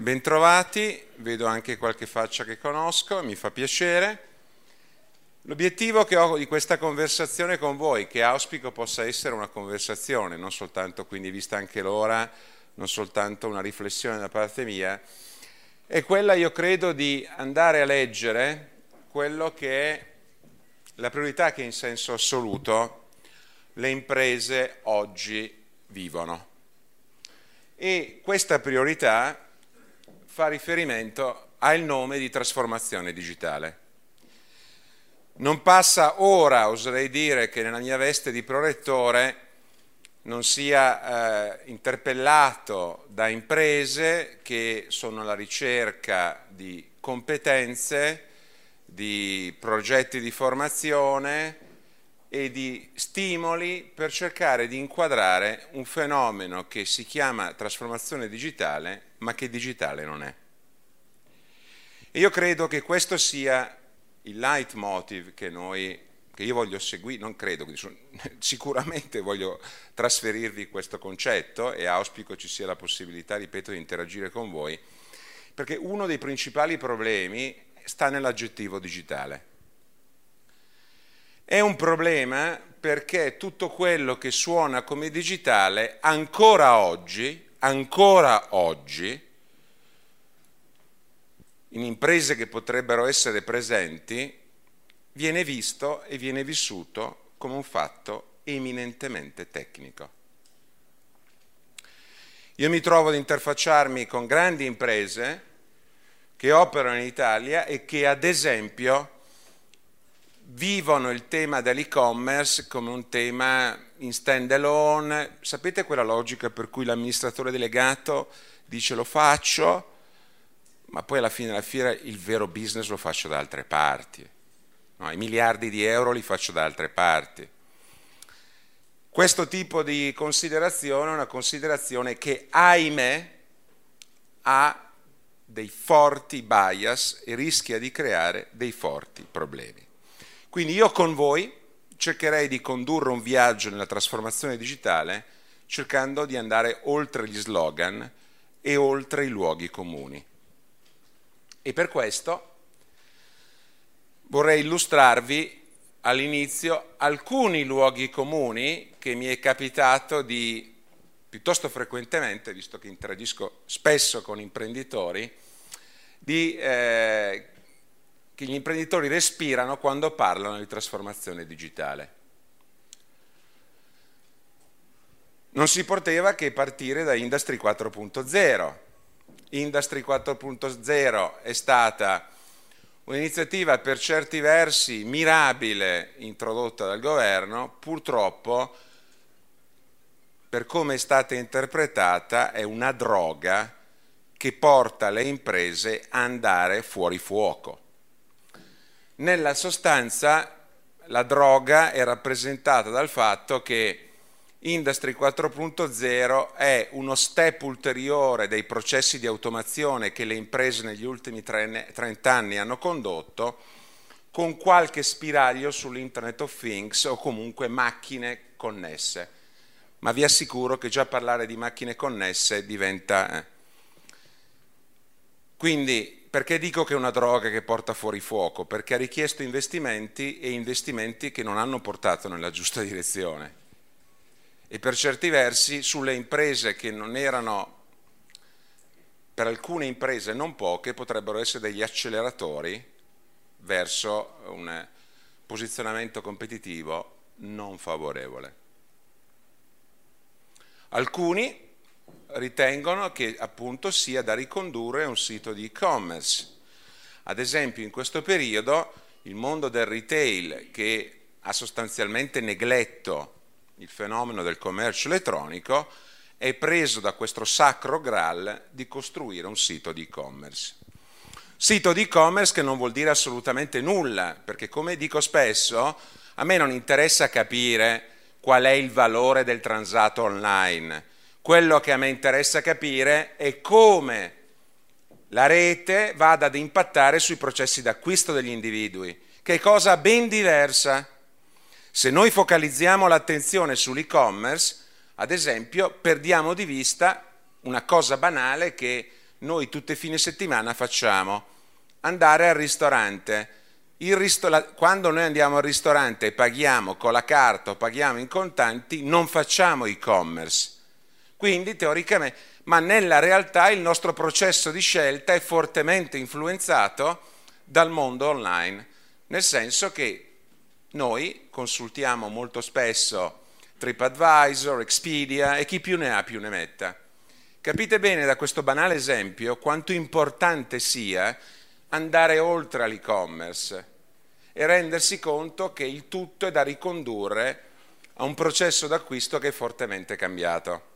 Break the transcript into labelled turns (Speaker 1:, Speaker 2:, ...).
Speaker 1: Bentrovati, vedo anche qualche faccia che conosco, mi fa piacere. L'obiettivo che ho di questa conversazione con voi, che auspico possa essere una conversazione, non soltanto quindi vista anche l'ora, non soltanto una riflessione da parte mia, è quella, io credo, di andare a leggere quello che è la priorità che in senso assoluto le imprese oggi vivono. E questa priorità fa riferimento al nome di trasformazione digitale. Non passa ora, oserei dire, che nella mia veste di prorettore non sia eh, interpellato da imprese che sono alla ricerca di competenze, di progetti di formazione e di stimoli per cercare di inquadrare un fenomeno che si chiama trasformazione digitale, ma che digitale non è. E io credo che questo sia il leitmotiv che, noi, che io voglio seguire, non credo, sicuramente voglio trasferirvi questo concetto e auspico ci sia la possibilità, ripeto, di interagire con voi, perché uno dei principali problemi sta nell'aggettivo digitale è un problema perché tutto quello che suona come digitale ancora oggi, ancora oggi, in imprese che potrebbero essere presenti, viene visto e viene vissuto come un fatto eminentemente tecnico. Io mi trovo ad interfacciarmi con grandi imprese che operano in Italia e che ad esempio vivono il tema dell'e-commerce come un tema in stand alone. Sapete quella logica per cui l'amministratore delegato dice lo faccio, ma poi alla fine della fiera il vero business lo faccio da altre parti. No, I miliardi di euro li faccio da altre parti. Questo tipo di considerazione è una considerazione che, ahimè, ha dei forti bias e rischia di creare dei forti problemi. Quindi io con voi cercherei di condurre un viaggio nella trasformazione digitale cercando di andare oltre gli slogan e oltre i luoghi comuni. E per questo vorrei illustrarvi all'inizio alcuni luoghi comuni che mi è capitato di piuttosto frequentemente, visto che interagisco spesso con imprenditori, di eh, che gli imprenditori respirano quando parlano di trasformazione digitale. Non si poteva che partire da Industry 4.0. Industry 4.0 è stata un'iniziativa per certi versi mirabile introdotta dal governo, purtroppo per come è stata interpretata è una droga che porta le imprese a andare fuori fuoco. Nella sostanza la droga è rappresentata dal fatto che Industry 4.0 è uno step ulteriore dei processi di automazione che le imprese negli ultimi 30 anni hanno condotto, con qualche spiraglio sull'Internet of Things o comunque macchine connesse. Ma vi assicuro che già parlare di macchine connesse diventa... Eh. Quindi perché dico che è una droga che porta fuori fuoco? Perché ha richiesto investimenti e investimenti che non hanno portato nella giusta direzione. E per certi versi sulle imprese che non erano, per alcune imprese non poche, potrebbero essere degli acceleratori verso un posizionamento competitivo non favorevole. Alcuni ritengono che appunto sia da ricondurre a un sito di e-commerce. Ad esempio in questo periodo il mondo del retail che ha sostanzialmente negletto il fenomeno del commercio elettronico è preso da questo sacro graal di costruire un sito di e-commerce. Sito di e-commerce che non vuol dire assolutamente nulla, perché come dico spesso, a me non interessa capire qual è il valore del transato online, quello che a me interessa capire è come la rete vada ad impattare sui processi d'acquisto degli individui, che è cosa ben diversa. Se noi focalizziamo l'attenzione sull'e-commerce, ad esempio, perdiamo di vista una cosa banale che noi tutte fine settimana facciamo? Andare al ristorante. Ristor- quando noi andiamo al ristorante e paghiamo con la carta o paghiamo in contanti, non facciamo e-commerce. Quindi teoricamente, ma nella realtà il nostro processo di scelta è fortemente influenzato dal mondo online, nel senso che noi consultiamo molto spesso TripAdvisor, Expedia e chi più ne ha più ne metta. Capite bene da questo banale esempio quanto importante sia andare oltre all'e-commerce e rendersi conto che il tutto è da ricondurre a un processo d'acquisto che è fortemente cambiato.